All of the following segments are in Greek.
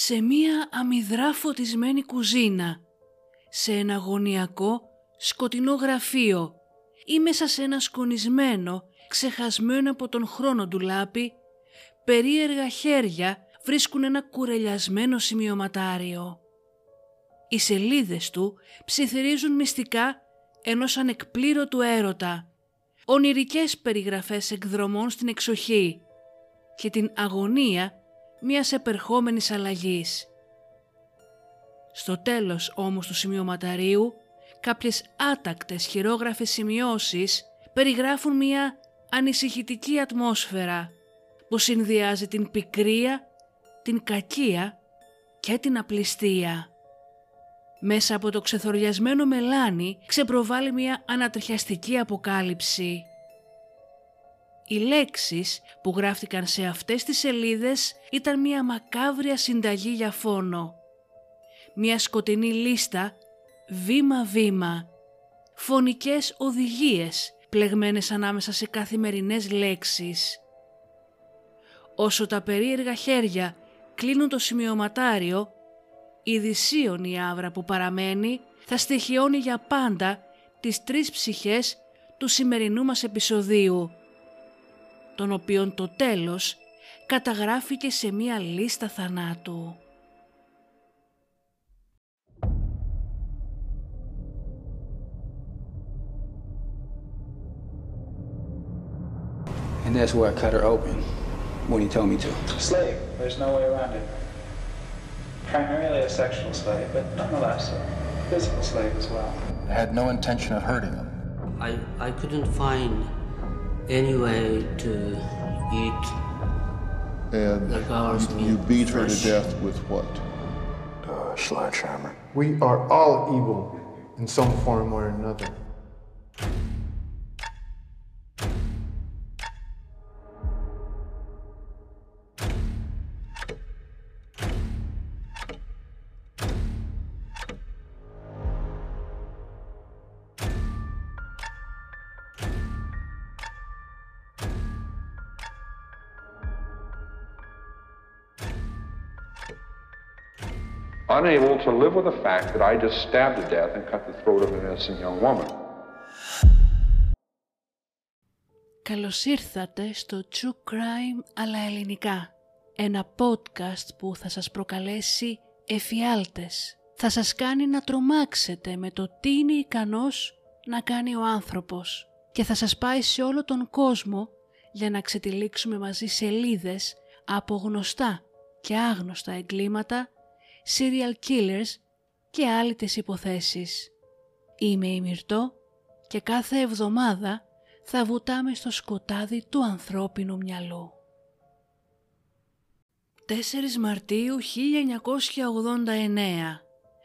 σε μία αμυδρά φωτισμένη κουζίνα, σε ένα γωνιακό σκοτεινό γραφείο ή μέσα σε ένα σκονισμένο, ξεχασμένο από τον χρόνο ντουλάπι, περίεργα χέρια βρίσκουν ένα κουρελιασμένο σημειωματάριο. Οι σελίδες του ψιθυρίζουν μυστικά ενός ανεκπλήρωτου έρωτα, ονειρικές περιγραφές εκδρομών στην εξοχή και την αγωνία μιας επερχόμενης αλλαγής. Στο τέλος όμως του σημειωματαρίου, κάποιες άτακτες χειρόγραφες σημειώσεις περιγράφουν μια ανησυχητική ατμόσφαιρα που συνδυάζει την πικρία, την κακία και την απληστία. Μέσα από το ξεθοριασμένο μελάνι ξεπροβάλλει μια ανατριχιαστική αποκάλυψη. Οι λέξεις που γράφτηκαν σε αυτές τις σελίδες ήταν μια μακάβρια συνταγή για φόνο. Μια σκοτεινή λίστα βήμα-βήμα. Φωνικές οδηγίες πλεγμένες ανάμεσα σε καθημερινές λέξεις. Όσο τα περίεργα χέρια κλείνουν το σημειωματάριο, η δυσίωνη άβρα που παραμένει θα στοιχειώνει για πάντα τις τρεις ψυχές του σημερινού μας επεισοδίου, τον οποίον το τέλος καταγράφηκε σε μία λίστα θανάτου. And that's where I cut her open when he told me to. Slave. There's no way around it. Primarily a sexual slave, but nonetheless a physical slave as well. I had no intention of hurting him. I, I couldn't find any way to eat And the girl's you meat beat her to death with what? Uh, sledgehammer. We are all evil in some form or another. To live with the fact that I just stabbed to death and cut the throat of an innocent young woman. Καλώς ήρθατε στο True Crime αλλά ελληνικά. Ένα podcast που θα σας προκαλέσει εφιάλτες. Θα σας κάνει να τρομάξετε με το τι είναι ικανός να κάνει ο άνθρωπος. Και θα σας πάει σε όλο τον κόσμο για να ξετυλίξουμε μαζί σελίδες από γνωστά και άγνωστα εγκλήματα, serial killers και άλλες υποθέσεις. Είμαι η Μυρτώ και κάθε εβδομάδα θα βουτάμε στο σκοτάδι του ανθρώπινου μυαλού. 4 Μαρτίου 1989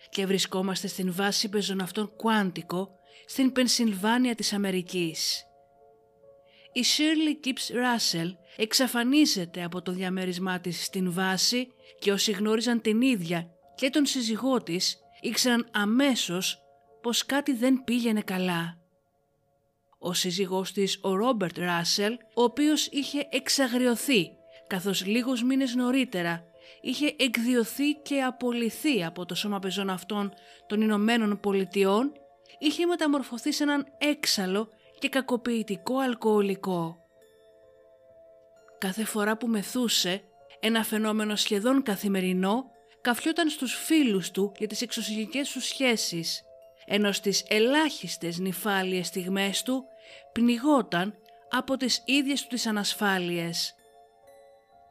και βρισκόμαστε στην βάση πεζοναυτών Quantico στην Πενσιλβάνια της Αμερικής. Η Shirley Gibbs Russell εξαφανίζεται από το διαμέρισμά της στην βάση και όσοι γνώριζαν την ίδια και τον σύζυγό της ήξεραν αμέσως πως κάτι δεν πήγαινε καλά. Ο σύζυγός της, ο Ρόμπερτ Ράσελ, ο οποίος είχε εξαγριωθεί καθώς λίγους μήνες νωρίτερα είχε εκδιωθεί και απολυθεί από το σώμα πεζών αυτών των Ηνωμένων Πολιτειών, είχε μεταμορφωθεί σε έναν έξαλλο και κακοποιητικό αλκοολικό. Κάθε φορά που μεθούσε, ένα φαινόμενο σχεδόν καθημερινό, καφιόταν στους φίλους του για τις εξωσυγικές του σχέσεις, ενώ στις ελάχιστες νυφάλιες στιγμές του πνιγόταν από τις ίδιες του τις ανασφάλειες.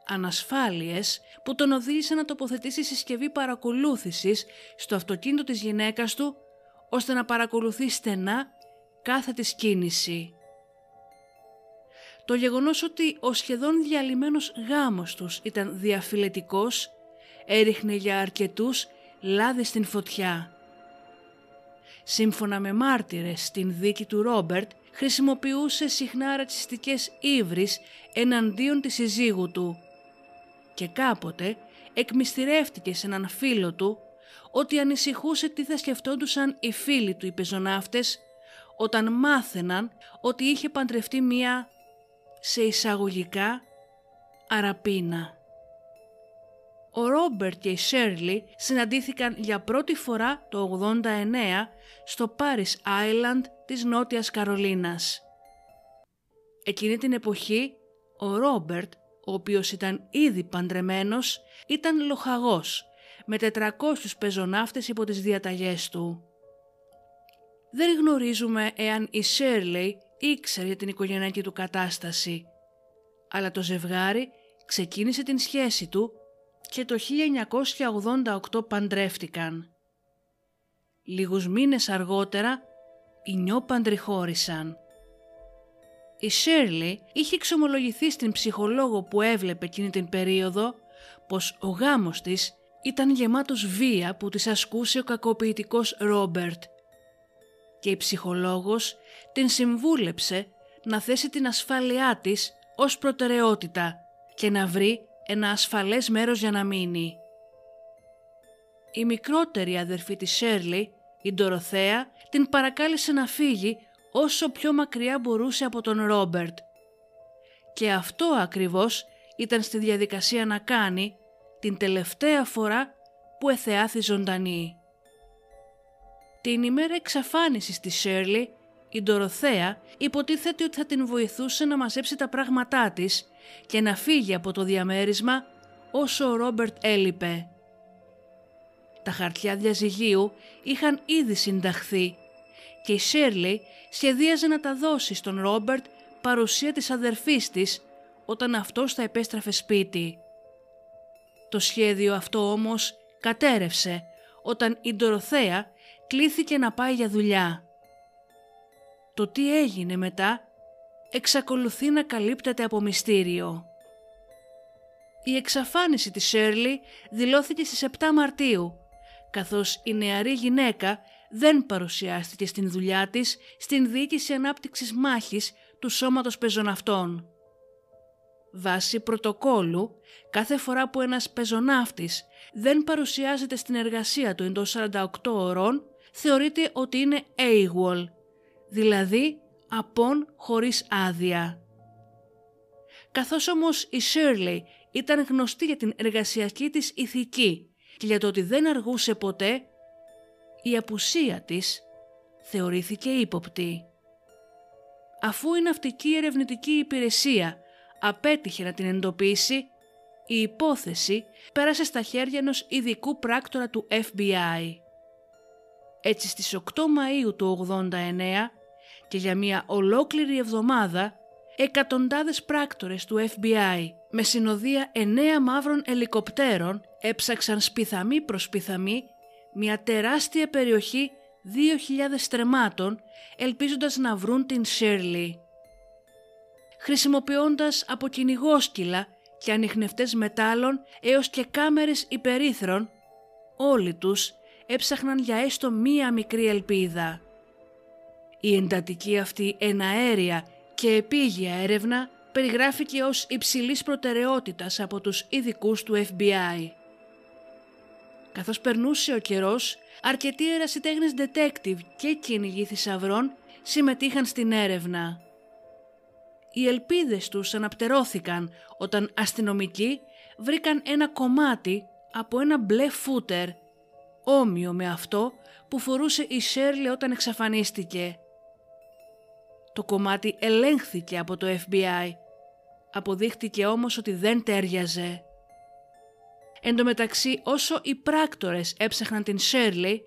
Ανασφάλειες που τον οδήγησαν να τοποθετήσει συσκευή παρακολούθησης στο αυτοκίνητο της γυναίκας του, ώστε να παρακολουθεί στενά κάθε της κίνηση. Το γεγονός ότι ο σχεδόν διαλυμένος γάμος τους ήταν διαφυλετικός έριχνε για αρκετούς λάδι στην φωτιά. Σύμφωνα με μάρτυρες στην δίκη του Ρόμπερτ, χρησιμοποιούσε συχνά ρατσιστικές ύβρις εναντίον της συζύγου του και κάποτε εκμυστηρεύτηκε σε έναν φίλο του ότι ανησυχούσε τι θα σκεφτόντουσαν οι φίλοι του οι πεζοναύτες όταν μάθαιναν ότι είχε παντρευτεί μία σε εισαγωγικά αραπίνα. Ο Ρόμπερτ και η Σέρλι συναντήθηκαν για πρώτη φορά το 89 στο Paris Island της Νότιας Καρολίνας. Εκείνη την εποχή ο Ρόμπερτ, ο οποίος ήταν ήδη παντρεμένος, ήταν λοχαγός με 400 πεζοναύτες υπό τις διαταγές του. Δεν γνωρίζουμε εάν η Σέρλι ήξερε για την οικογενειακή του κατάσταση, αλλά το ζευγάρι ξεκίνησε την σχέση του και το 1988 παντρεύτηκαν. Λίγους μήνες αργότερα οι νιόπαντροι χώρισαν. Η Σέρλι είχε εξομολογηθεί στην ψυχολόγο που έβλεπε εκείνη την περίοδο πως ο γάμος της ήταν γεμάτος βία που της ασκούσε ο κακοποιητικός Ρόμπερτ και η ψυχολόγος την συμβούλεψε να θέσει την ασφάλειά της ως προτεραιότητα και να βρει ένα ασφαλές μέρος για να μείνει. Η μικρότερη αδερφή της Σέρλι, η Ντοροθέα, την παρακάλεσε να φύγει όσο πιο μακριά μπορούσε από τον Ρόμπερτ. Και αυτό ακριβώς ήταν στη διαδικασία να κάνει την τελευταία φορά που εθεάθη ζωντανή. Την ημέρα εξαφάνισης της Σέρλι, η Ντοροθέα υποτίθεται ότι θα την βοηθούσε να μαζέψει τα πράγματά της και να φύγει από το διαμέρισμα όσο ο Ρόμπερτ έλειπε. Τα χαρτιά διαζυγίου είχαν ήδη συνταχθεί και η Σέρλι σχεδίαζε να τα δώσει στον Ρόμπερτ παρουσία της αδερφής της όταν αυτός θα επέστραφε σπίτι. Το σχέδιο αυτό όμως κατέρευσε όταν η Ντοροθέα κλήθηκε να πάει για δουλειά. Το τι έγινε μετά εξακολουθεί να καλύπτεται από μυστήριο. Η εξαφάνιση της Σέρλι δηλώθηκε στις 7 Μαρτίου, καθώς η νεαρή γυναίκα δεν παρουσιάστηκε στην δουλειά της στην διοίκηση ανάπτυξης μάχης του σώματος πεζοναυτών. Βάσει πρωτοκόλου, κάθε φορά που ένας πεζοναύτης δεν παρουσιάζεται στην εργασία του εντός 48 ωρών, θεωρείται ότι είναι AWOL, δηλαδή απόν χωρίς άδεια. Καθώς όμως η Shirley ήταν γνωστή για την εργασιακή της ηθική και για το ότι δεν αργούσε ποτέ, η απουσία της θεωρήθηκε ύποπτη. Αφού η Ναυτική Ερευνητική Υπηρεσία απέτυχε να την εντοπίσει, η υπόθεση πέρασε στα χέρια ενός ειδικού πράκτορα του FBI. Έτσι στις 8 Μαΐου του 89 και για μια ολόκληρη εβδομάδα εκατοντάδες πράκτορες του FBI με συνοδεία εννέα μαύρων ελικοπτέρων έψαξαν σπιθαμή προς σπιθαμή μια τεράστια περιοχή 2.000 στρεμάτων ελπίζοντας να βρουν την Shirley. Χρησιμοποιώντας από κυνηγόσκυλα και ανιχνευτές μετάλλων έως και κάμερες υπερήθρων, όλοι τους έψαχναν για έστω μία μικρή ελπίδα. Η εντατική αυτή εναέρια και επίγεια έρευνα περιγράφηκε ως υψηλής προτεραιότητας από τους ειδικούς του FBI. Καθώς περνούσε ο καιρός, αρκετοί ερασιτέχνες detective και κυνηγοί θησαυρών συμμετείχαν στην έρευνα. Οι ελπίδες τους αναπτερώθηκαν όταν αστυνομικοί βρήκαν ένα κομμάτι από ένα μπλε φούτερ, όμοιο με αυτό που φορούσε η Σέρλι όταν εξαφανίστηκε. Το κομμάτι ελέγχθηκε από το FBI. Αποδείχτηκε όμως ότι δεν τέριαζε. Εν τω μεταξύ όσο οι πράκτορες έψαχναν την Σέρλι,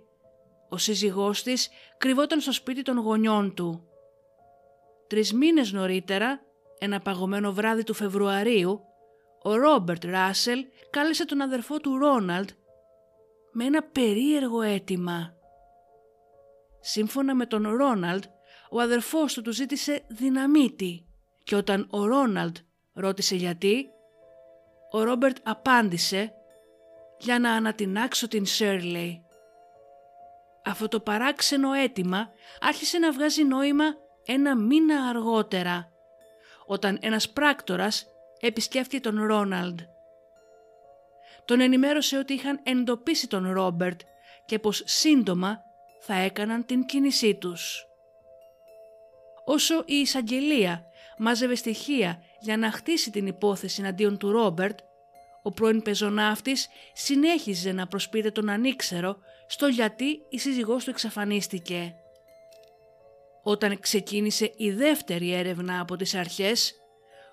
ο σύζυγός της κρυβόταν στο σπίτι των γονιών του. Τρεις μήνες νωρίτερα, ένα παγωμένο βράδυ του Φεβρουαρίου, ο Ρόμπερτ Ράσελ κάλεσε τον αδερφό του Ρόναλντ με ένα περίεργο αίτημα. Σύμφωνα με τον Ρόναλντ, ο αδερφός του του ζήτησε δυναμίτη και όταν ο Ρόναλντ ρώτησε γιατί, ο Ρόμπερτ απάντησε «Για να ανατινάξω την Σέρλεϊ». Αυτό το παράξενο αίτημα άρχισε να βγάζει νόημα ένα μήνα αργότερα, όταν ένας πράκτορας επισκέφθηκε τον Ρόναλντ. Τον ενημέρωσε ότι είχαν εντοπίσει τον Ρόμπερτ και πως σύντομα θα έκαναν την κίνησή τους όσο η εισαγγελία μάζευε στοιχεία για να χτίσει την υπόθεση εναντίον του Ρόμπερτ, Ο πρώην πεζοναύτης συνέχιζε να προσποιείται τον ανήξερο στο γιατί η σύζυγός του εξαφανίστηκε. Όταν ξεκίνησε η δεύτερη έρευνα από τις αρχές,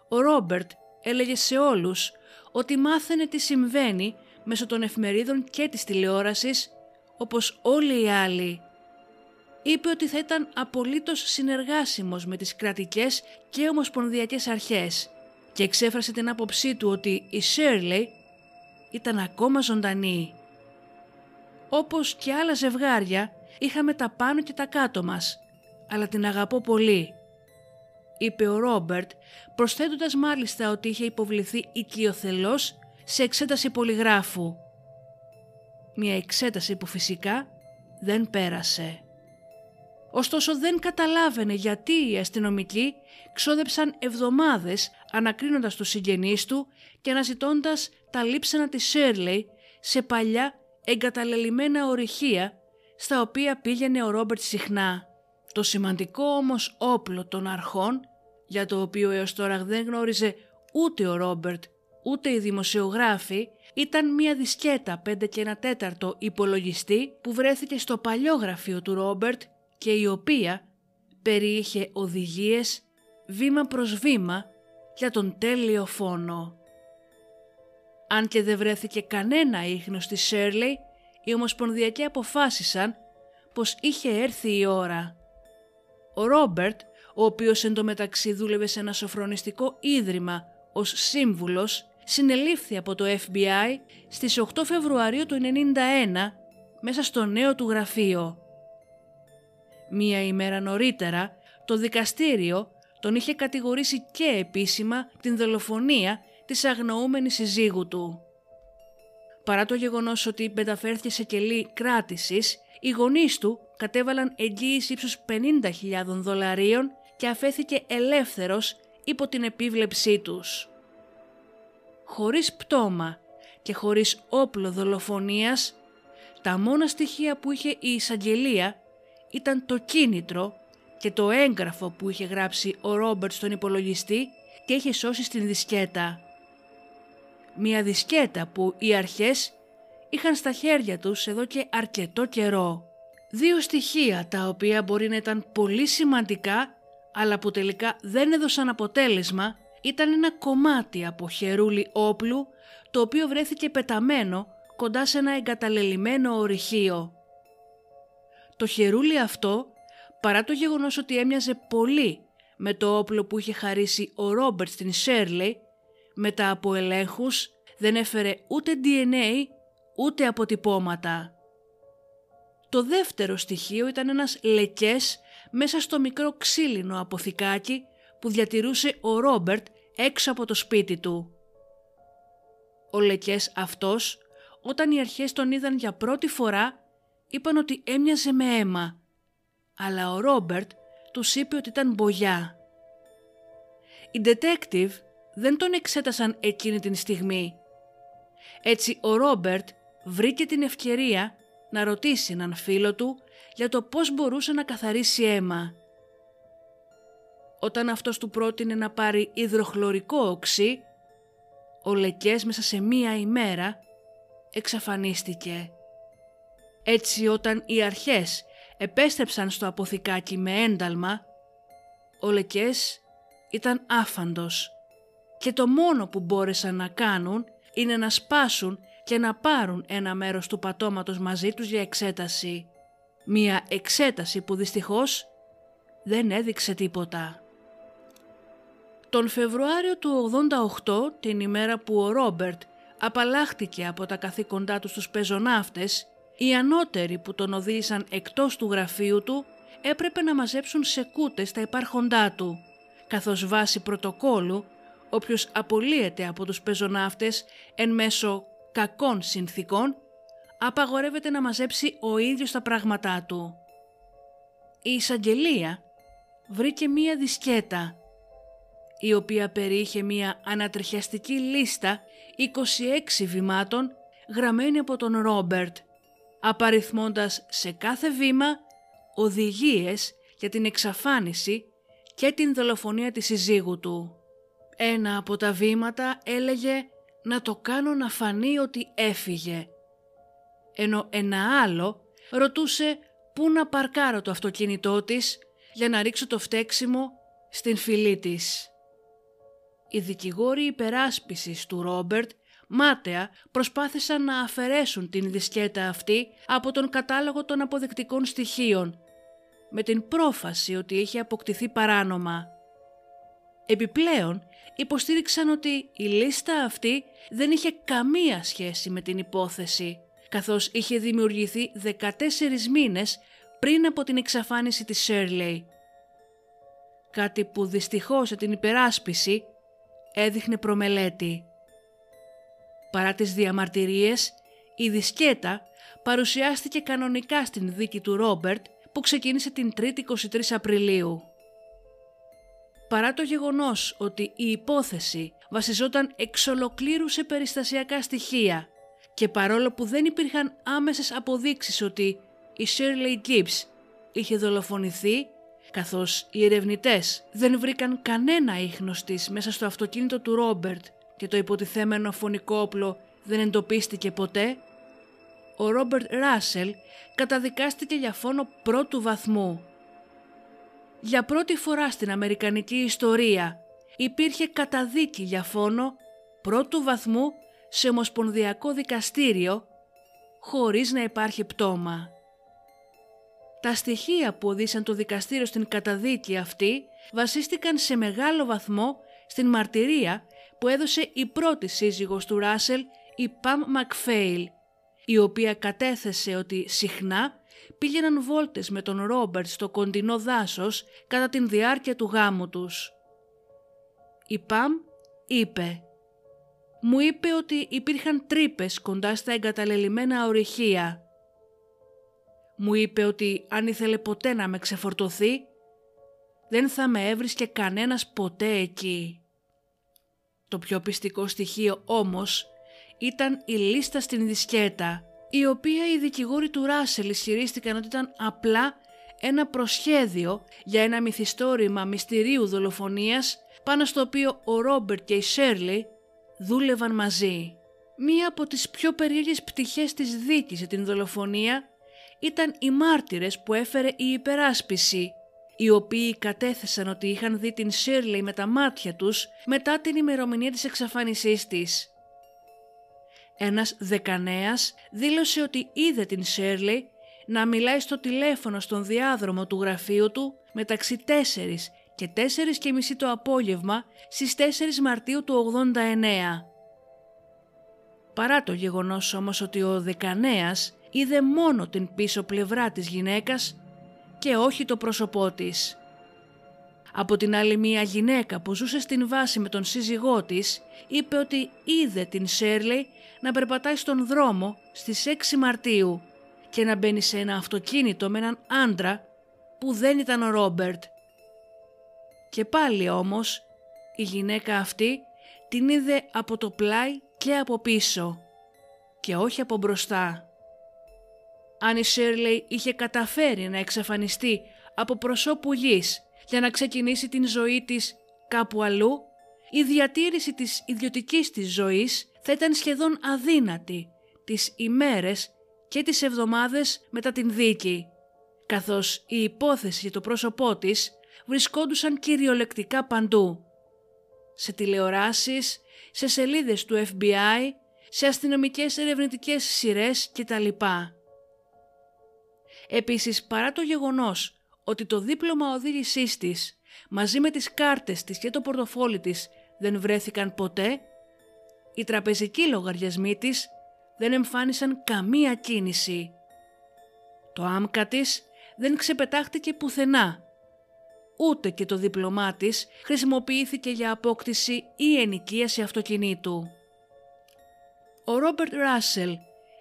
ο Ρόμπερτ έλεγε σε όλους ότι μάθαινε τι συμβαίνει μέσω των εφημερίδων και της τηλεόρασης όπως όλοι οι άλλοι. Είπε ότι θα ήταν απολύτως συνεργάσιμος με τις κρατικές και ομοσπονδιακές αρχές και εξέφρασε την άποψή του ότι η Shirley ήταν ακόμα ζωντανή. Όπως και άλλα ζευγάρια είχαμε τα πάνω και τα κάτω μας, αλλά την αγαπώ πολύ, είπε ο Ρόμπερτ προσθέτοντας μάλιστα ότι είχε υποβληθεί οικειοθελώς σε εξέταση πολυγράφου. Μια εξέταση που φυσικά δεν πέρασε. Ωστόσο δεν καταλάβαινε γιατί οι αστυνομικοί ξόδεψαν εβδομάδες ανακρίνοντας τους συγγενείς του και αναζητώντας τα λείψανα της Σέρλεϊ σε παλιά εγκαταλελειμμένα ορυχεία στα οποία πήγαινε ο Ρόμπερτ συχνά. Το σημαντικό όμως όπλο των αρχών, για το οποίο έως τώρα δεν γνώριζε ούτε ο Ρόμπερτ ούτε οι δημοσιογράφοι, ήταν μια δισκέτα 5 και 1 τέταρτο υπολογιστή που βρέθηκε στο παλιό γραφείο του Ρόμπερτ και η οποία περιείχε οδηγίες βήμα προς βήμα για τον τέλειο φόνο. Αν και δεν βρέθηκε κανένα ίχνος της Σέρλεϊ, οι Ομοσπονδιακοί αποφάσισαν πως είχε έρθει η ώρα. Ο Ρόμπερτ, ο οποίος εντωμεταξύ δούλευε σε ένα σοφρονιστικό ίδρυμα ως σύμβουλος, συνελήφθη από το FBI στις 8 Φεβρουαρίου του 1991 μέσα στο νέο του γραφείο. Μία ημέρα νωρίτερα, το δικαστήριο τον είχε κατηγορήσει και επίσημα την δολοφονία της αγνοούμενης συζύγου του. Παρά το γεγονός ότι μεταφέρθηκε σε κελί κράτησης, οι γονείς του κατέβαλαν εγγύηση ύψους 50.000 δολαρίων και αφέθηκε ελεύθερος υπό την επίβλεψή τους. Χωρίς πτώμα και χωρίς όπλο δολοφονίας, τα μόνα στοιχεία που είχε η εισαγγελία ήταν το κίνητρο και το έγγραφο που είχε γράψει ο Ρόμπερτ στον υπολογιστή και είχε σώσει στην δισκέτα. Μια δισκέτα που οι αρχές είχαν στα χέρια τους εδώ και αρκετό καιρό. Δύο στοιχεία τα οποία μπορεί να ήταν πολύ σημαντικά αλλά που τελικά δεν έδωσαν αποτέλεσμα ήταν ένα κομμάτι από χερούλι όπλου το οποίο βρέθηκε πεταμένο κοντά σε ένα εγκαταλελειμμένο ορυχείο. Το χερούλι αυτό, παρά το γεγονός ότι έμοιαζε πολύ με το όπλο που είχε χαρίσει ο Ρόμπερτ στην Σέρλι, μετά από ελέγχους δεν έφερε ούτε DNA ούτε αποτυπώματα. Το δεύτερο στοιχείο ήταν ένας λεκές μέσα στο μικρό ξύλινο αποθηκάκι που διατηρούσε ο Ρόμπερτ έξω από το σπίτι του. Ο λεκές αυτός, όταν οι αρχές τον είδαν για πρώτη φορά, είπαν ότι έμοιαζε με αίμα, αλλά ο Ρόμπερτ τους είπε ότι ήταν μπογιά. Οι detective δεν τον εξέτασαν εκείνη την στιγμή. Έτσι ο Ρόμπερτ βρήκε την ευκαιρία να ρωτήσει έναν φίλο του για το πώς μπορούσε να καθαρίσει αίμα. Όταν αυτός του πρότεινε να πάρει υδροχλωρικό οξύ, ο Λεκές μέσα σε μία ημέρα εξαφανίστηκε. Έτσι όταν οι αρχές επέστρεψαν στο αποθηκάκι με ένταλμα, ο Λεκές ήταν άφαντος και το μόνο που μπόρεσαν να κάνουν είναι να σπάσουν και να πάρουν ένα μέρος του πατώματος μαζί τους για εξέταση. Μία εξέταση που δυστυχώς δεν έδειξε τίποτα. Τον Φεβρουάριο του 88, την ημέρα που ο Ρόμπερτ απαλλάχτηκε από τα καθήκοντά του στους πεζοναύτες, οι ανώτεροι που τον οδήγησαν εκτός του γραφείου του έπρεπε να μαζέψουν σε κούτες τα υπάρχοντά του, καθώς βάσει πρωτοκόλου όποιος απολύεται από τους πεζοναύτες εν μέσω κακών συνθήκων, απαγορεύεται να μαζέψει ο ίδιος τα πράγματά του. Η εισαγγελία βρήκε μία δισκέτα, η οποία περιείχε μία ανατριχιαστική λίστα 26 βημάτων γραμμένη από τον Ρόμπερτ, απαριθμώντας σε κάθε βήμα οδηγίες για την εξαφάνιση και την δολοφονία της συζύγου του. Ένα από τα βήματα έλεγε να το κάνω να φανεί ότι έφυγε. Ενώ ένα άλλο ρωτούσε πού να παρκάρω το αυτοκίνητό της για να ρίξω το φταίξιμο στην φυλή της. Οι δικηγόροι υπεράσπισης του Ρόμπερτ μάταια προσπάθησαν να αφαιρέσουν την δισκέτα αυτή από τον κατάλογο των αποδεκτικών στοιχείων με την πρόφαση ότι είχε αποκτηθεί παράνομα. Επιπλέον υποστήριξαν ότι η λίστα αυτή δεν είχε καμία σχέση με την υπόθεση καθώς είχε δημιουργηθεί 14 μήνες πριν από την εξαφάνιση της Σέρλεϊ. Κάτι που δυστυχώς σε την υπεράσπιση έδειχνε προμελέτη. Παρά τις διαμαρτυρίες, η δισκέτα παρουσιάστηκε κανονικά στην δίκη του Ρόμπερτ που ξεκίνησε την 3η 23 Απριλίου. Παρά το γεγονός ότι η υπόθεση βασιζόταν εξ ολοκλήρου σε περιστασιακά στοιχεία και παρόλο που δεν υπήρχαν άμεσες αποδείξεις ότι η Shirley Gibbs είχε δολοφονηθεί, καθώς οι ερευνητές δεν βρήκαν κανένα ίχνος της μέσα στο αυτοκίνητο του Ρόμπερτ και το υποτιθέμενο φωνικό όπλο δεν εντοπίστηκε ποτέ, ο Ρόμπερτ Ράσελ καταδικάστηκε για φόνο πρώτου βαθμού. Για πρώτη φορά στην Αμερικανική ιστορία υπήρχε καταδίκη για φόνο πρώτου βαθμού σε ομοσπονδιακό δικαστήριο χωρίς να υπάρχει πτώμα. Τα στοιχεία που οδήσαν το δικαστήριο στην καταδίκη αυτή βασίστηκαν σε μεγάλο βαθμό στην μαρτυρία που έδωσε η πρώτη σύζυγος του Ράσελ, η Παμ Μακφέιλ, η οποία κατέθεσε ότι συχνά πήγαιναν βόλτες με τον Ρόμπερτ στο κοντινό δάσος κατά την διάρκεια του γάμου τους. Η Παμ είπε «Μου είπε ότι υπήρχαν τρύπες κοντά στα εγκαταλελειμμένα ορυχεία. Μου είπε ότι αν ήθελε ποτέ να με ξεφορτωθεί, δεν θα με έβρισκε κανένας ποτέ εκεί». Το πιο πιστικό στοιχείο όμως ήταν η λίστα στην δισκέτα, η οποία οι δικηγόροι του Ράσελ ισχυρίστηκαν ότι ήταν απλά ένα προσχέδιο για ένα μυθιστόρημα μυστηρίου δολοφονίας πάνω στο οποίο ο Ρόμπερτ και η Σέρλι δούλευαν μαζί. Μία από τις πιο περίεργες πτυχές της δίκης για την δολοφονία ήταν οι μάρτυρες που έφερε η υπεράσπιση, οι οποίοι κατέθεσαν ότι είχαν δει την Σέρλι με τα μάτια τους μετά την ημερομηνία της εξαφάνισής της. Ένας δεκανέας δήλωσε ότι είδε την Σέρλι να μιλάει στο τηλέφωνο στον διάδρομο του γραφείου του μεταξύ 4 και 4 και μισή το απόγευμα στις 4 Μαρτίου του 89. Παρά το γεγονός όμως ότι ο δεκανέας είδε μόνο την πίσω πλευρά της γυναίκας και όχι το πρόσωπό της. Από την άλλη μία γυναίκα που ζούσε στην βάση με τον σύζυγό της είπε ότι είδε την Σέρλι να περπατάει στον δρόμο στις 6 Μαρτίου και να μπαίνει σε ένα αυτοκίνητο με έναν άντρα που δεν ήταν ο Ρόμπερτ. Και πάλι όμως η γυναίκα αυτή την είδε από το πλάι και από πίσω και όχι από μπροστά. Αν η Σέρλεϊ είχε καταφέρει να εξαφανιστεί από προσώπου γης για να ξεκινήσει την ζωή της κάπου αλλού, η διατήρηση της ιδιωτικής της ζωής θα ήταν σχεδόν αδύνατη τις ημέρες και τις εβδομάδες μετά την δίκη, καθώς η υπόθεση για το πρόσωπό της βρισκόντουσαν κυριολεκτικά παντού. Σε τηλεοράσεις, σε σελίδες του FBI, σε αστυνομικές ερευνητικές σειρές κτλ. Επίσης, παρά το γεγονός ότι το δίπλωμα οδήγησής της μαζί με τις κάρτες της και το πορτοφόλι της δεν βρέθηκαν ποτέ, οι τραπεζικοί λογαριασμοί της δεν εμφάνισαν καμία κίνηση. Το άμκα της δεν ξεπετάχτηκε πουθενά. Ούτε και το δίπλωμά της χρησιμοποιήθηκε για απόκτηση ή ενοικίαση αυτοκινήτου. Ο Ρόμπερτ Ράσελ,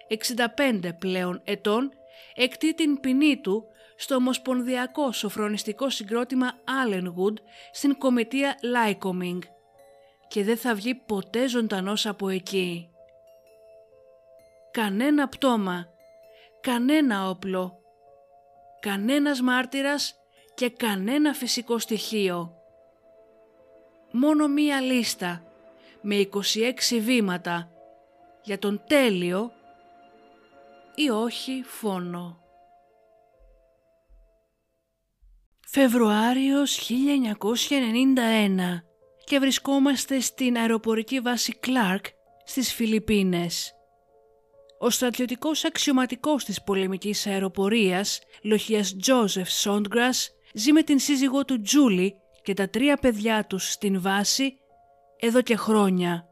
65 πλέον ετών, εκτεί την ποινή του στο Ομοσπονδιακό Σοφρονιστικό Συγκρότημα Allenwood στην Κομιτεία Lycoming και δεν θα βγει ποτέ ζωντανός από εκεί. Κανένα πτώμα, κανένα όπλο, κανένας μάρτυρας και κανένα φυσικό στοιχείο. Μόνο μία λίστα με 26 βήματα για τον τέλειο ή όχι φόνο. Φεβρουάριος 1991 και βρισκόμαστε στην αεροπορική βάση Clark στις Φιλιππίνες. Ο στρατιωτικός αξιωματικός της πολεμικής αεροπορίας, λοχίας Τζόζεφ Σόντγκρας, ζει με την σύζυγό του Τζούλη και τα τρία παιδιά τους στην βάση εδώ και χρόνια.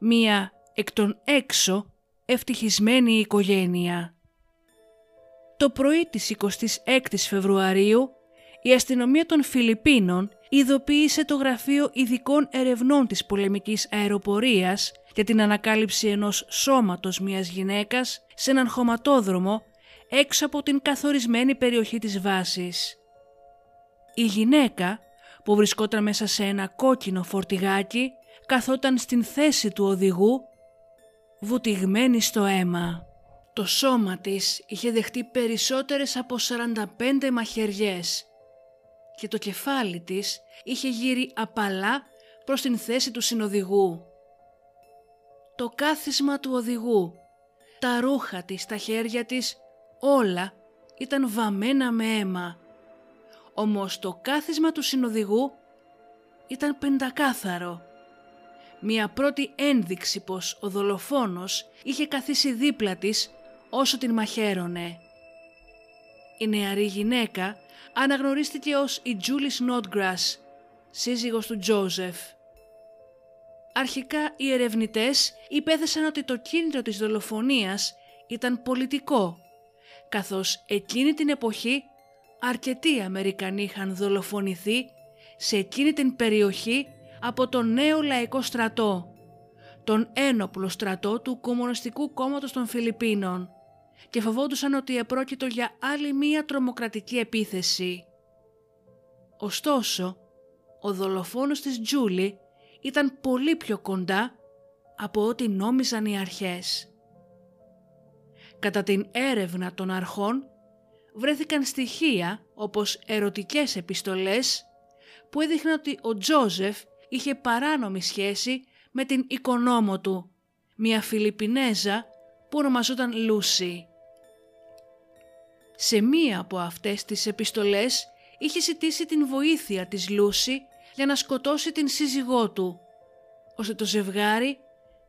Μία εκ των έξω ευτυχισμένη οικογένεια. Το πρωί της 26ης Φεβρουαρίου η αστυνομία των Φιλιππίνων ειδοποίησε το Γραφείο Ειδικών Ερευνών της Πολεμικής Αεροπορίας για την ανακάλυψη ενός σώματος μιας γυναίκας σε έναν χωματόδρομο έξω από την καθορισμένη περιοχή της βάσης. Η γυναίκα που βρισκόταν μέσα σε ένα κόκκινο φορτηγάκι καθόταν στην θέση του οδηγού βουτυγμένη στο αίμα. Το σώμα της είχε δεχτεί περισσότερες από 45 μαχαιριές και το κεφάλι της είχε γύρει απαλά προς την θέση του συνοδηγού. Το κάθισμα του οδηγού, τα ρούχα της, τα χέρια της, όλα ήταν βαμμένα με αίμα. Όμως το κάθισμα του συνοδηγού ήταν πεντακάθαρο. Μια πρώτη ένδειξη πως ο δολοφόνος είχε καθίσει δίπλα της όσο την μαχαίρωνε. Η νεαρή γυναίκα αναγνωρίστηκε ως η Τζούλη Νότγκρας, σύζυγος του Τζόζεφ. Αρχικά οι ερευνητές υπέθεσαν ότι το κίνητρο της δολοφονίας ήταν πολιτικό, καθώς εκείνη την εποχή αρκετοί Αμερικανοί είχαν δολοφονηθεί σε εκείνη την περιοχή από τον νέο λαϊκό στρατό, τον ένοπλο στρατό του Κομμουνιστικού Κόμματος των Φιλιππίνων και φοβόντουσαν ότι επρόκειτο για άλλη μία τρομοκρατική επίθεση. Ωστόσο, ο δολοφόνος της Τζούλη ήταν πολύ πιο κοντά από ό,τι νόμιζαν οι αρχές. Κατά την έρευνα των αρχών βρέθηκαν στοιχεία όπως ερωτικές επιστολές που έδειχναν ότι ο Τζόζεφ είχε παράνομη σχέση με την οικονόμο του, μια Φιλιππινέζα που ονομαζόταν Λούσι. Σε μία από αυτές τις επιστολές είχε ζητήσει την βοήθεια της Λούση για να σκοτώσει την σύζυγό του, ώστε το ζευγάρι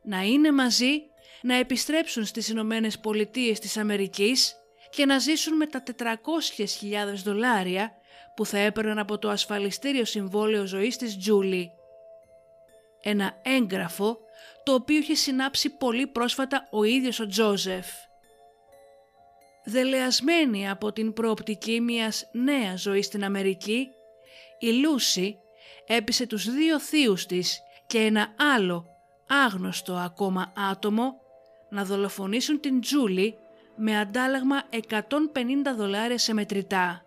να είναι μαζί, να επιστρέψουν στις Ηνωμένες Πολιτείες της Αμερικής και να ζήσουν με τα 400.000 δολάρια που θα έπαιρναν από το ασφαλιστήριο συμβόλαιο ζωής της Τζούλη. Ένα έγγραφο το οποίο είχε συνάψει πολύ πρόσφατα ο ίδιος ο Τζόζεφ δελεασμένη από την προοπτική μιας νέας ζωής στην Αμερική, η Λούση έπεισε τους δύο θείους της και ένα άλλο άγνωστο ακόμα άτομο να δολοφονήσουν την Τζούλη με αντάλλαγμα 150 δολάρια σε μετρητά.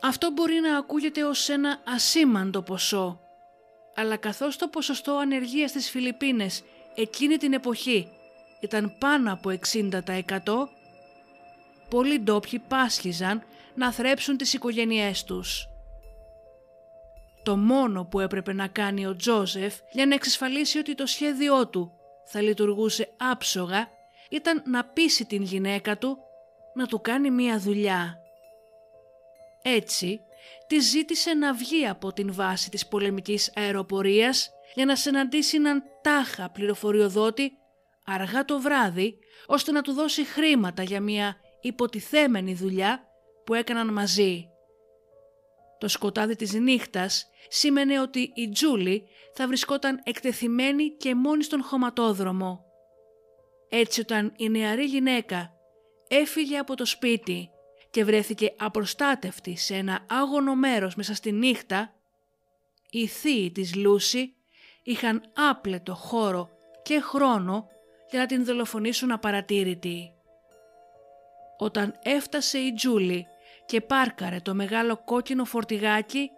Αυτό μπορεί να ακούγεται ως ένα ασήμαντο ποσό, αλλά καθώς το ποσοστό ανεργίας στις Φιλιππίνες εκείνη την εποχή ήταν πάνω από 60%, πολλοί ντόπιοι πάσχιζαν να θρέψουν τις οικογένειές τους. Το μόνο που έπρεπε να κάνει ο Τζόζεφ για να εξασφαλίσει ότι το σχέδιό του θα λειτουργούσε άψογα ήταν να πείσει την γυναίκα του να του κάνει μία δουλειά. Έτσι, τη ζήτησε να βγει από την βάση της πολεμικής αεροπορίας για να συναντήσει έναν τάχα πληροφοριοδότη αργά το βράδυ ώστε να του δώσει χρήματα για μια υποτιθέμενη δουλειά που έκαναν μαζί. Το σκοτάδι της νύχτας σήμαινε ότι η Τζούλη θα βρισκόταν εκτεθειμένη και μόνη στον χωματόδρομο. Έτσι όταν η νεαρή γυναίκα έφυγε από το σπίτι και βρέθηκε απροστάτευτη σε ένα άγωνο μέρος μέσα στη νύχτα, οι θείοι της Λούση είχαν άπλετο χώρο και χρόνο για να την δολοφονήσουν απαρατήρητη. Όταν έφτασε η Τζούλη και πάρκαρε το μεγάλο κόκκινο φορτηγάκι,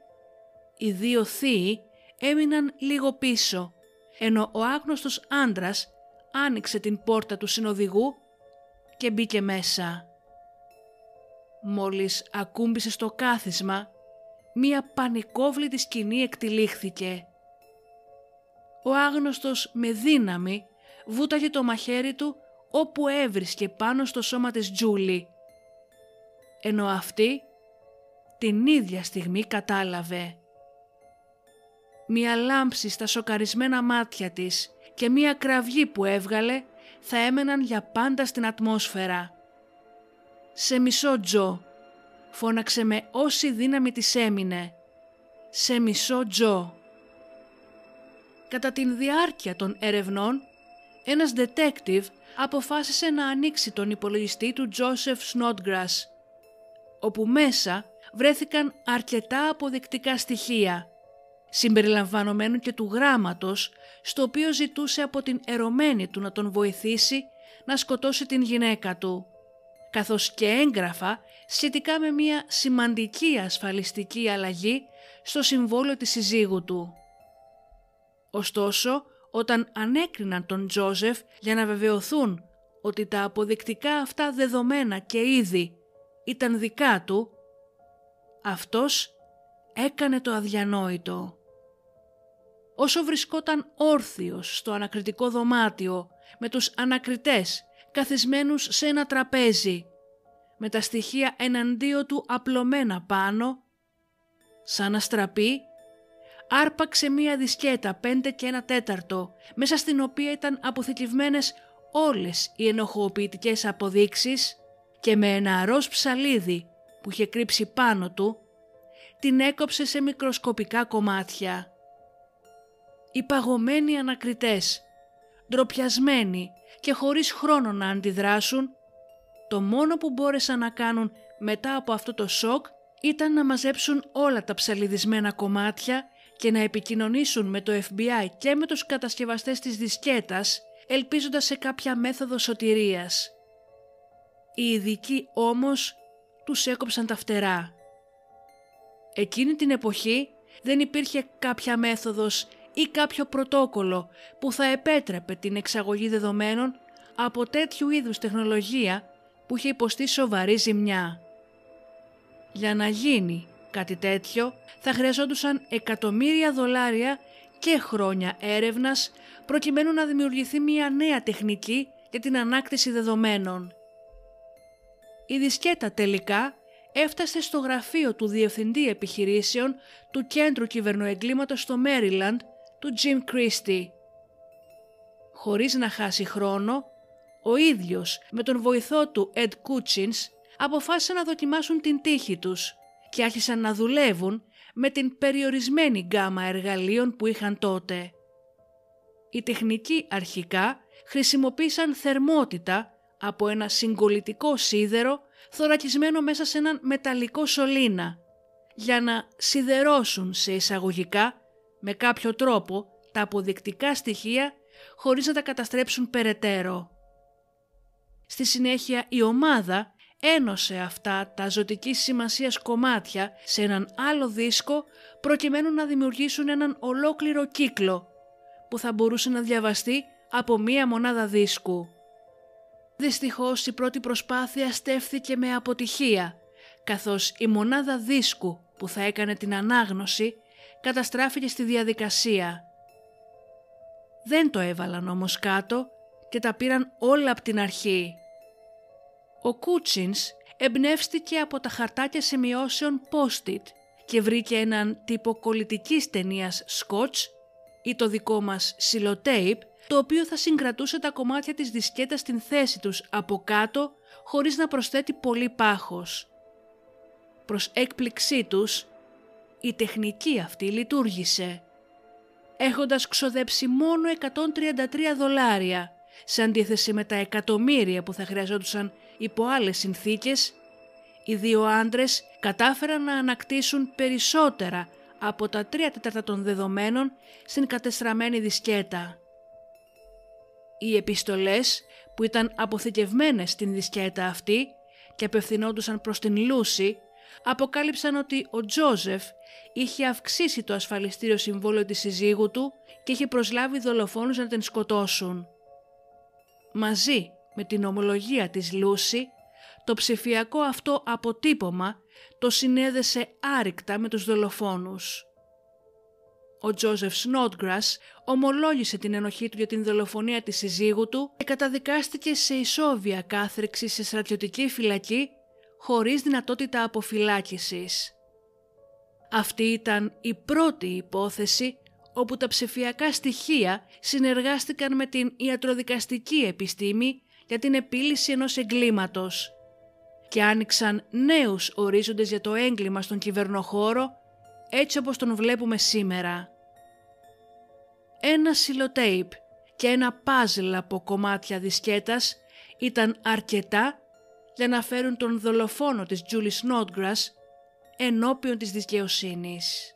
οι δύο θείοι έμειναν λίγο πίσω, ενώ ο άγνωστος άντρας άνοιξε την πόρτα του συνοδηγού και μπήκε μέσα. Μόλις ακούμπησε στο κάθισμα, μία πανικόβλητη σκηνή εκτυλίχθηκε. ο άγνωστος με δύναμη βούταγε το μαχαίρι του όπου έβρισκε πάνω στο σώμα της Τζούλη. Ενώ αυτή την ίδια στιγμή κατάλαβε. Μία λάμψη στα σοκαρισμένα μάτια της και μία κραυγή που έβγαλε θα έμεναν για πάντα στην ατμόσφαιρα. «Σε μισό Τζο», φώναξε με όση δύναμη της έμεινε. «Σε μισό Τζο». Κατά την διάρκεια των ερευνών, ένας detective αποφάσισε να ανοίξει τον υπολογιστή του Joseph Snodgrass, όπου μέσα βρέθηκαν αρκετά αποδεικτικά στοιχεία, συμπεριλαμβανομένου και του γράμματος, στο οποίο ζητούσε από την ερωμένη του να τον βοηθήσει να σκοτώσει την γυναίκα του, καθώς και έγγραφα σχετικά με μια σημαντική ασφαλιστική αλλαγή στο συμβόλαιο της συζύγου του. Ωστόσο, όταν ανέκριναν τον Τζόζεφ για να βεβαιωθούν ότι τα αποδεικτικά αυτά δεδομένα και είδη ήταν δικά του, αυτός έκανε το αδιανόητο. Όσο βρισκόταν όρθιος στο ανακριτικό δωμάτιο με τους ανακριτές καθισμένους σε ένα τραπέζι με τα στοιχεία εναντίον του απλωμένα πάνω, σαν αστραπή άρπαξε μία δισκέτα 5 και ένα τέταρτο, μέσα στην οποία ήταν αποθηκευμένες όλες οι ενοχοποιητικές αποδείξεις και με ένα ροζ ψαλίδι που είχε κρύψει πάνω του, την έκοψε σε μικροσκοπικά κομμάτια. Οι παγωμένοι ανακριτές, ντροπιασμένοι και χωρίς χρόνο να αντιδράσουν, το μόνο που μπόρεσαν να κάνουν μετά από αυτό το σοκ ήταν να μαζέψουν όλα τα ψαλιδισμένα κομμάτια και να επικοινωνήσουν με το FBI και με τους κατασκευαστές της δισκέτας ελπίζοντας σε κάποια μέθοδο σωτηρίας. Οι ειδικοί όμως τους έκοψαν τα φτερά. Εκείνη την εποχή δεν υπήρχε κάποια μέθοδος ή κάποιο πρωτόκολλο που θα επέτρεπε την εξαγωγή δεδομένων από τέτοιου είδους τεχνολογία που είχε υποστεί σοβαρή ζημιά. Για να γίνει κάτι τέτοιο θα χρειαζόντουσαν εκατομμύρια δολάρια και χρόνια έρευνας προκειμένου να δημιουργηθεί μια νέα τεχνική για την ανάκτηση δεδομένων. Η δισκέτα τελικά έφτασε στο γραφείο του Διευθυντή Επιχειρήσεων του Κέντρου Κυβερνοεγκλήματος στο Μέριλαντ του Jim Christie. Χωρίς να χάσει χρόνο, ο ίδιος με τον βοηθό του Ed Kuchins αποφάσισαν να δοκιμάσουν την τύχη τους και άρχισαν να δουλεύουν με την περιορισμένη γκάμα εργαλείων που είχαν τότε. Οι τεχνικοί αρχικά χρησιμοποίησαν θερμότητα από ένα συγκολητικό σίδερο θωρακισμένο μέσα σε έναν μεταλλικό σωλήνα για να σιδερώσουν σε εισαγωγικά με κάποιο τρόπο τα αποδεικτικά στοιχεία χωρίς να τα καταστρέψουν περαιτέρω. Στη συνέχεια η ομάδα ένωσε αυτά τα ζωτικής σημασίας κομμάτια σε έναν άλλο δίσκο προκειμένου να δημιουργήσουν έναν ολόκληρο κύκλο που θα μπορούσε να διαβαστεί από μία μονάδα δίσκου. Δυστυχώς η πρώτη προσπάθεια στέφθηκε με αποτυχία καθώς η μονάδα δίσκου που θα έκανε την ανάγνωση καταστράφηκε στη διαδικασία. Δεν το έβαλαν όμως κάτω και τα πήραν όλα από την αρχή. Ο Κούτσινς εμπνεύστηκε από τα χαρτάκια σημειώσεων Post-it και βρήκε έναν τύπο κολλητικής ταινίας Scotch ή το δικό μας σιλοτέιπ το οποίο θα συγκρατούσε τα κομμάτια της δισκέτας στην θέση τους από κάτω χωρίς να προσθέτει πολύ πάχος. Προς έκπληξή τους, η τεχνική αυτή λειτουργήσε. Έχοντας ξοδέψει μόνο 133 δολάρια, σε αντίθεση με τα εκατομμύρια που θα χρειαζόντουσαν υπό άλλες συνθήκες, οι δύο άντρες κατάφεραν να ανακτήσουν περισσότερα από τα τρία τέταρτα των δεδομένων στην κατεστραμμένη δισκέτα. Οι επιστολές που ήταν αποθηκευμένες στην δισκέτα αυτή και απευθυνόντουσαν προς την Λούση αποκάλυψαν ότι ο Τζόζεφ είχε αυξήσει το ασφαλιστήριο συμβόλαιο της συζύγου του και είχε προσλάβει δολοφόνους να την σκοτώσουν. Μαζί με την ομολογία της Λούση, το ψηφιακό αυτό αποτύπωμα το συνέδεσε άρρηκτα με τους δολοφόνους. Ο Τζόζεφ Σνότγκρας ομολόγησε την ενοχή του για την δολοφονία της συζύγου του και καταδικάστηκε σε ισόβια κάθριξη σε στρατιωτική φυλακή χωρίς δυνατότητα αποφυλάκησης. Αυτή ήταν η πρώτη υπόθεση όπου τα ψηφιακά στοιχεία συνεργάστηκαν με την ιατροδικαστική επιστήμη για την επίλυση ενός εγκλήματος και άνοιξαν νέους ορίζοντες για το έγκλημα στον κυβερνοχώρο έτσι όπως τον βλέπουμε σήμερα. Ένα σιλοτέιπ και ένα πάζλ από κομμάτια δισκέτας ήταν αρκετά για να φέρουν τον δολοφόνο της Τζούλη Σνότγκρας ενώπιον της δικαιοσύνης.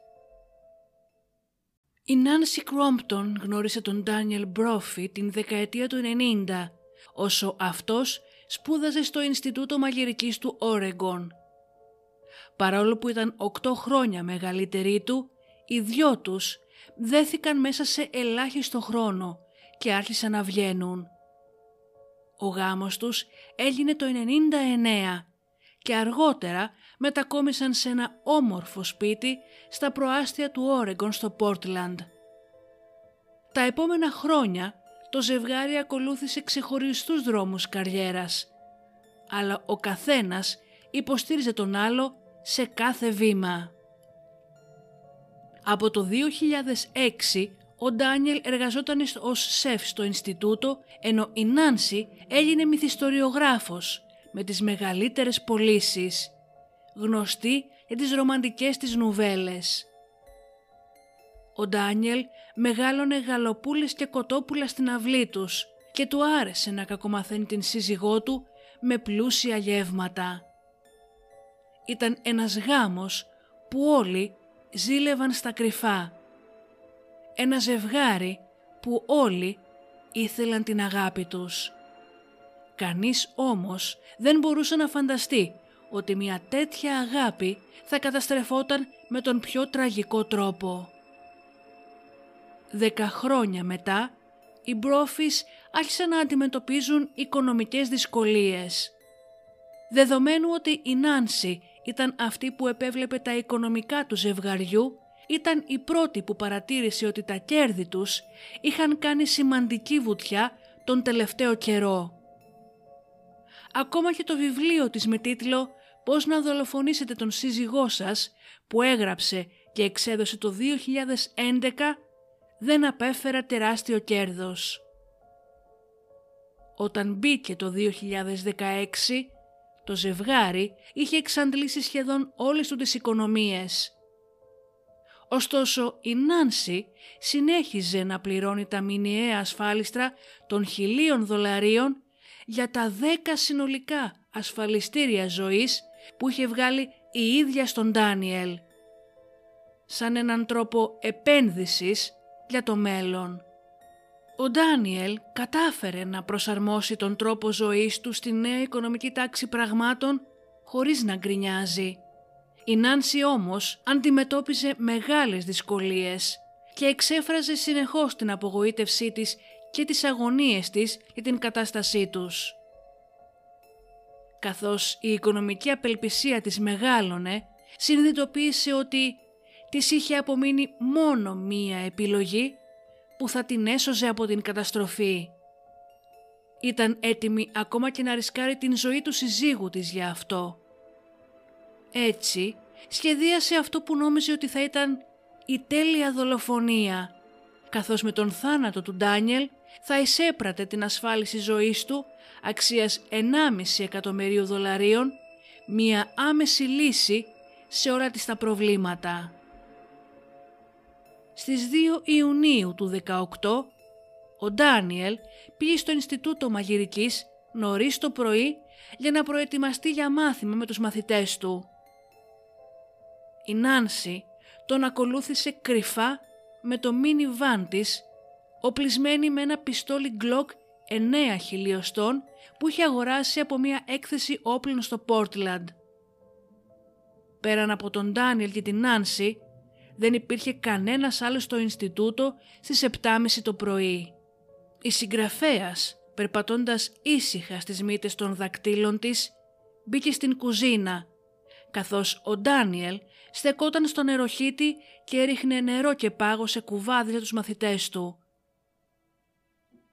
Η Νάνσι Κρόμπτον γνώρισε τον Ντάνιελ Μπρόφι την δεκαετία του 90, όσο αυτός σπούδαζε στο Ινστιτούτο Μαγειρικής του Όρεγκον. Παρόλο που ήταν 8 χρόνια μεγαλύτεροι του, οι δυο τους δέθηκαν μέσα σε ελάχιστο χρόνο και άρχισαν να βγαίνουν. Ο γάμος τους έγινε το 99 και αργότερα μετακόμισαν σε ένα όμορφο σπίτι στα προάστια του Όρεγκον στο Πόρτλαντ. Τα επόμενα χρόνια το ζευγάρι ακολούθησε ξεχωριστούς δρόμους καριέρας, αλλά ο καθένας υποστήριζε τον άλλο σε κάθε βήμα. Από το 2006 ο Ντάνιελ εργαζόταν ως σεφ στο Ινστιτούτο ενώ η Νάνση έγινε μυθιστοριογράφος με τις μεγαλύτερες πωλήσεις, γνωστή για τις ρομαντικές της νουβέλες. Ο Ντάνιελ μεγάλωνε γαλοπούλες και κοτόπουλα στην αυλή τους και του άρεσε να κακομαθαίνει την σύζυγό του με πλούσια γεύματα. Ήταν ένας γάμος που όλοι ζήλευαν στα κρυφά. Ένα ζευγάρι που όλοι ήθελαν την αγάπη τους. Κανείς όμως δεν μπορούσε να φανταστεί ότι μια τέτοια αγάπη θα καταστρεφόταν με τον πιο τραγικό τρόπο. Δέκα χρόνια μετά, οι Μπρόφις άρχισαν να αντιμετωπίζουν οικονομικές δυσκολίες. Δεδομένου ότι η Νάνση ήταν αυτή που επέβλεπε τα οικονομικά του ζευγαριού, ήταν η πρώτη που παρατήρησε ότι τα κέρδη τους είχαν κάνει σημαντική βουτιά τον τελευταίο καιρό. Ακόμα και το βιβλίο της με τίτλο «Πώς να δολοφονήσετε τον σύζυγό σας» που έγραψε και εξέδωσε το 2011 δεν απέφερα τεράστιο κέρδος. Όταν μπήκε το 2016 το ζευγάρι είχε εξαντλήσει σχεδόν όλες του τις οικονομίες. Ωστόσο η Νάνση συνέχιζε να πληρώνει τα μηνιαία ασφάλιστρα των χιλίων δολαρίων για τα δέκα συνολικά ασφαλιστήρια ζωής που είχε βγάλει η ίδια στον Ντάνιελ. Σαν έναν τρόπο επένδυσης για το μέλλον. Ο Ντάνιελ κατάφερε να προσαρμόσει τον τρόπο ζωής του στη νέα οικονομική τάξη πραγμάτων χωρίς να γκρινιάζει. Η Νάνση όμως αντιμετώπιζε μεγάλες δυσκολίες και εξέφραζε συνεχώς την απογοήτευσή της και τις αγωνίες της για την κατάστασή τους. Καθώς η οικονομική απελπισία της μεγάλωνε, συνειδητοποίησε ότι της είχε απομείνει μόνο μία επιλογή που θα την έσωζε από την καταστροφή. Ήταν έτοιμη ακόμα και να ρισκάρει την ζωή του συζύγου της για αυτό. Έτσι, σχεδίασε αυτό που νόμιζε ότι θα ήταν η τέλεια δολοφονία, καθώς με τον θάνατο του Ντάνιελ θα εισέπρατε την ασφάλιση ζωής του αξίας 1,5 εκατομμυρίου δολαρίων, μία άμεση λύση σε όλα τις τα προβλήματα. Στις 2 Ιουνίου του 18, ο Ντάνιελ πήγε στο Ινστιτούτο Μαγειρικής νωρίς το πρωί για να προετοιμαστεί για μάθημα με τους μαθητές του. Η Νάνση τον ακολούθησε κρυφά με το μίνι βάν της, οπλισμένη με ένα πιστόλι Glock 9 χιλιοστών που είχε αγοράσει από μια έκθεση όπλων στο Πόρτλαντ. Πέραν από τον Ντάνιελ και την Νάνση, δεν υπήρχε κανένας άλλος στο Ινστιτούτο στις 7.30 το πρωί. Η συγγραφέας, περπατώντας ήσυχα στις μύτες των δακτύλων της, μπήκε στην κουζίνα, καθώς ο Ντάνιελ στεκόταν στον νεροχύτη και έριχνε νερό και πάγο σε κουβάδι για τους μαθητές του.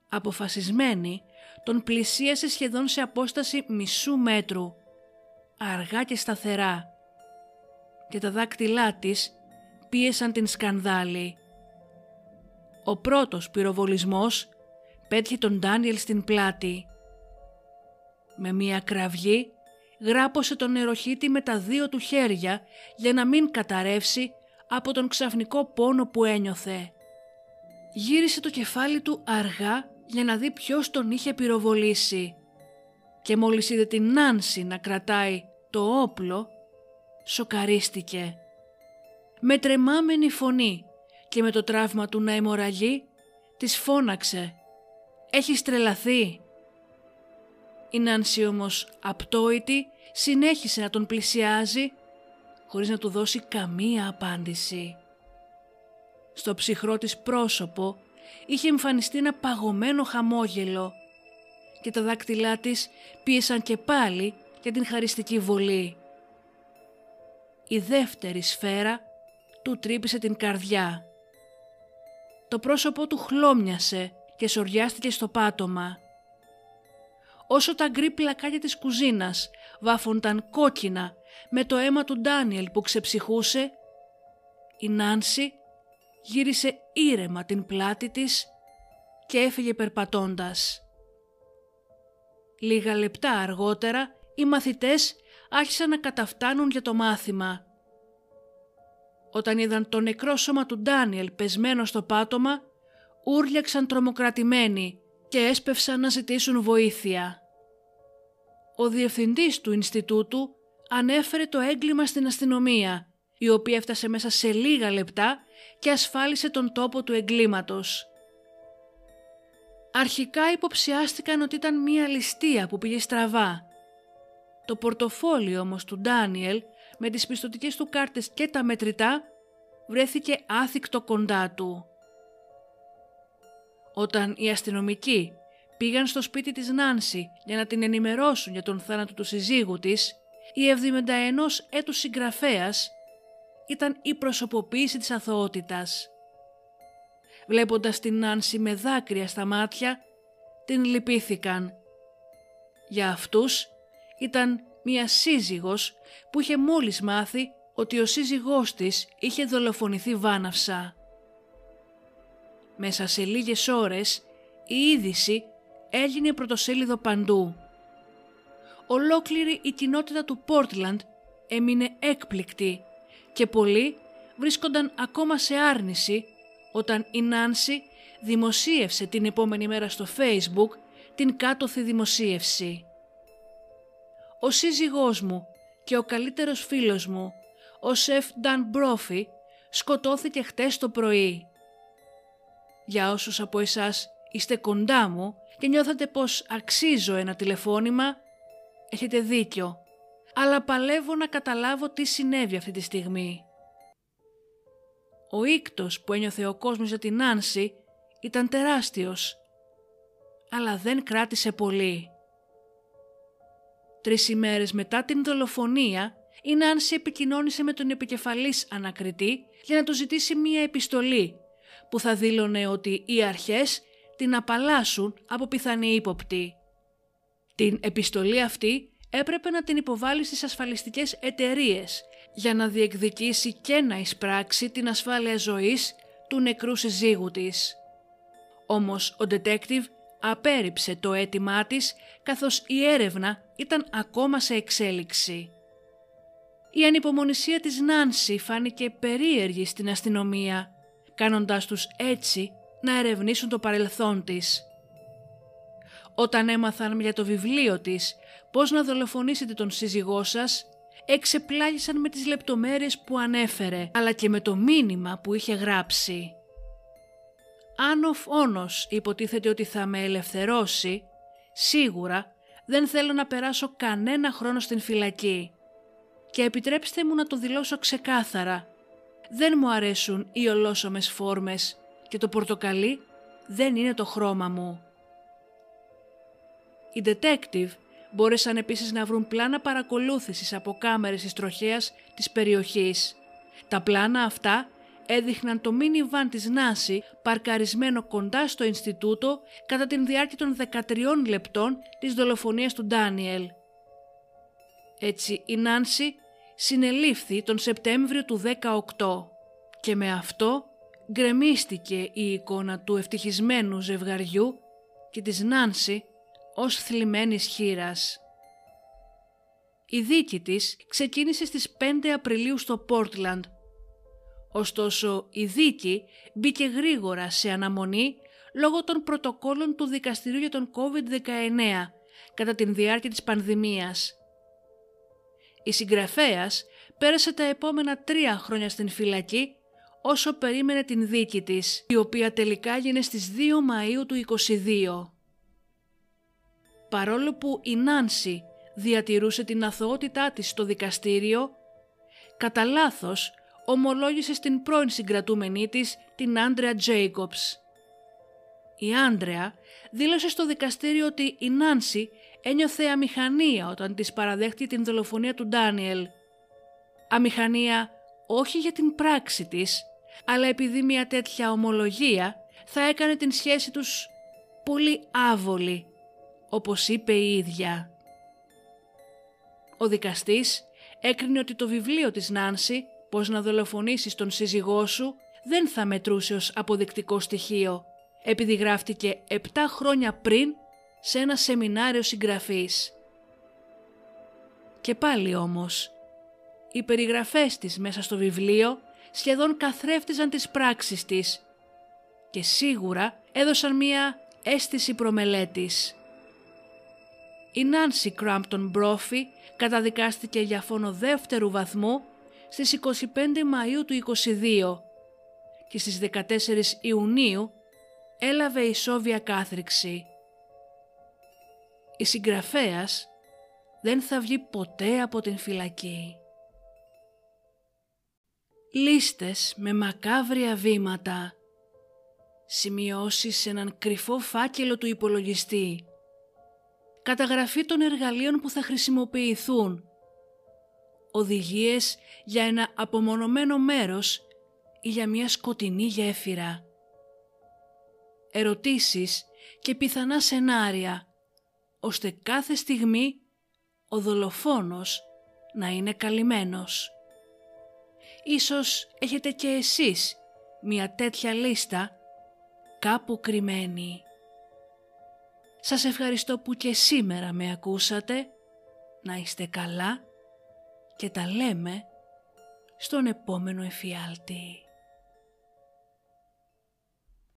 Αποφασισμένη, τον πλησίασε σχεδόν σε απόσταση μισού μέτρου, αργά και σταθερά, και τα δάκτυλά της πίεσαν την σκανδάλη. Ο πρώτος πυροβολισμός πέτυχε τον Ντάνιελ στην πλάτη. Με μία κραυγή γράπωσε τον νεροχύτη με τα δύο του χέρια για να μην καταρρεύσει από τον ξαφνικό πόνο που ένιωθε. Γύρισε το κεφάλι του αργά για να δει ποιος τον είχε πυροβολήσει και μόλις είδε την Νάνση να κρατάει το όπλο, σοκαρίστηκε. Με τρεμάμενη φωνή και με το τραύμα του να αιμορραγεί, της φώναξε «Έχεις τρελαθεί» Η Νάνση όμως απτόητη συνέχισε να τον πλησιάζει χωρίς να του δώσει καμία απάντηση. Στο ψυχρό της πρόσωπο είχε εμφανιστεί ένα παγωμένο χαμόγελο και τα δάκτυλά της πίεσαν και πάλι για την χαριστική βολή. Η δεύτερη σφαίρα του τρύπησε την καρδιά. Το πρόσωπό του χλώμιασε και σοριάστηκε στο πάτωμα όσο τα γκρι πλακάκια της κουζίνας βάφονταν κόκκινα με το αίμα του Ντάνιελ που ξεψυχούσε, η Νάνση γύρισε ήρεμα την πλάτη της και έφυγε περπατώντας. Λίγα λεπτά αργότερα οι μαθητές άρχισαν να καταφτάνουν για το μάθημα. Όταν είδαν το νεκρό σώμα του Ντάνιελ πεσμένο στο πάτωμα, ούρλιαξαν τρομοκρατημένοι και έσπευσαν να ζητήσουν βοήθεια ο διευθυντής του Ινστιτούτου ανέφερε το έγκλημα στην αστυνομία, η οποία έφτασε μέσα σε λίγα λεπτά και ασφάλισε τον τόπο του εγκλήματος. Αρχικά υποψιάστηκαν ότι ήταν μία ληστεία που πήγε στραβά. Το πορτοφόλι όμως του Ντάνιελ με τις πιστοτικές του κάρτες και τα μετρητά βρέθηκε άθικτο κοντά του. Όταν οι αστυνομικοί πήγαν στο σπίτι της Νάνση για να την ενημερώσουν για τον θάνατο του συζύγου της, η 71 έτους συγγραφέας ήταν η προσωποποίηση της αθωότητας. Βλέποντας την Νάνση με δάκρυα στα μάτια, την λυπήθηκαν. Για αυτούς ήταν μία σύζυγος που είχε μόλις μάθει ότι ο σύζυγός της είχε δολοφονηθεί βάναυσα. Μέσα σε λίγες ώρες η είδηση έγινε πρωτοσέλιδο παντού. Ολόκληρη η κοινότητα του Πόρτλαντ έμεινε έκπληκτη και πολλοί βρίσκονταν ακόμα σε άρνηση όταν η Νάνση δημοσίευσε την επόμενη μέρα στο Facebook την κάτωθη δημοσίευση. Ο σύζυγός μου και ο καλύτερος φίλος μου, ο Σεφ Νταν Μπρόφι, σκοτώθηκε χτες το πρωί. Για όσους από εσάς είστε κοντά μου και νιώθετε πως αξίζω ένα τηλεφώνημα, έχετε δίκιο. Αλλά παλεύω να καταλάβω τι συνέβη αυτή τη στιγμή. Ο ίκτος που ένιωθε ο κόσμος για την Άνση ήταν τεράστιος, αλλά δεν κράτησε πολύ. Τρεις ημέρες μετά την δολοφονία, η Νάνση επικοινώνησε με τον επικεφαλής ανακριτή για να του ζητήσει μία επιστολή που θα δήλωνε ότι οι αρχές την απαλλάσσουν από πιθανή ύποπτη. Την επιστολή αυτή έπρεπε να την υποβάλει στις ασφαλιστικές εταιρείες για να διεκδικήσει και να εισπράξει την ασφάλεια ζωής του νεκρού συζύγου της. Όμως ο detective απέρριψε το αίτημά της καθώς η έρευνα ήταν ακόμα σε εξέλιξη. Η ανυπομονησία της Νάνση φάνηκε περίεργη στην αστυνομία, κάνοντάς τους έτσι να ερευνήσουν το παρελθόν της. Όταν έμαθαν για το βιβλίο της πώς να δολοφονήσετε τον σύζυγό σας, εξεπλάγησαν με τις λεπτομέρειες που ανέφερε, αλλά και με το μήνυμα που είχε γράψει. Αν ο φόνος υποτίθεται ότι θα με ελευθερώσει, σίγουρα δεν θέλω να περάσω κανένα χρόνο στην φυλακή. Και επιτρέψτε μου να το δηλώσω ξεκάθαρα. Δεν μου αρέσουν οι ολόσωμες φόρμες και το πορτοκαλί δεν είναι το χρώμα μου. Οι detective μπόρεσαν επίσης να βρουν πλάνα παρακολούθησης από κάμερες της τροχέας της περιοχής. Τα πλάνα αυτά έδειχναν το μίνι της Νάση παρκαρισμένο κοντά στο Ινστιτούτο κατά την διάρκεια των 13 λεπτών της δολοφονίας του Ντάνιελ. Έτσι η Νάνση συνελήφθη τον Σεπτέμβριο του 18 και με αυτό γκρεμίστηκε η εικόνα του ευτυχισμένου ζευγαριού και της Νάνση ως θλιμμένης χείρας. Η δίκη της ξεκίνησε στις 5 Απριλίου στο Πόρτλαντ. Ωστόσο η δίκη μπήκε γρήγορα σε αναμονή λόγω των πρωτοκόλων του δικαστηρίου για τον COVID-19 κατά την διάρκεια της πανδημίας. Η συγγραφέας πέρασε τα επόμενα τρία χρόνια στην φυλακή όσο περίμενε την δίκη της, η οποία τελικά έγινε στις 2 Μαΐου του 22. Παρόλο που η Νάνση διατηρούσε την αθωότητά της στο δικαστήριο, κατά λάθος ομολόγησε στην πρώην συγκρατούμενή της, την Άντρεα Τζέικοψ. Η Άντρεα δήλωσε στο δικαστήριο ότι η Νάνση ένιωθε αμηχανία όταν της παραδέχτηκε την δολοφονία του Ντάνιελ. Αμηχανία όχι για την πράξη της, αλλά επειδή μια τέτοια ομολογία θα έκανε την σχέση τους πολύ άβολη, όπως είπε η ίδια. Ο δικαστής έκρινε ότι το βιβλίο της Νάνση «Πώς να δολοφονήσεις τον σύζυγό σου» δεν θα μετρούσε ως αποδεικτικό στοιχείο, επειδή γράφτηκε 7 χρόνια πριν σε ένα σεμινάριο συγγραφής. Και πάλι όμως, οι περιγραφές της μέσα στο βιβλίο σχεδόν καθρέφτιζαν τις πράξεις της και σίγουρα έδωσαν μία αίσθηση προμελέτης. Η Νάνση Κράμπτον Μπρόφι καταδικάστηκε για φόνο δεύτερου βαθμού στις 25 Μαΐου του 22 και στις 14 Ιουνίου έλαβε ισόβια κάθριξη. Η συγγραφέας δεν θα βγει ποτέ από την φυλακή. Λίστες με μακάβρια βήματα. Σημειώσεις σε έναν κρυφό φάκελο του υπολογιστή καταγραφή των εργαλείων που θα χρησιμοποιηθούν, οδηγίες για ένα απομονωμένο μέρος ή για μια σκοτεινή γέφυρα, ερωτήσεις και πιθανά σενάρια, ώστε κάθε στιγμή ο δολοφόνος να είναι καλυμμένος. Ίσως έχετε και εσείς μια τέτοια λίστα κάπου κρυμμένη. Σας ευχαριστώ που και σήμερα με ακούσατε. Να είστε καλά και τα λέμε στον επόμενο εφιάλτη.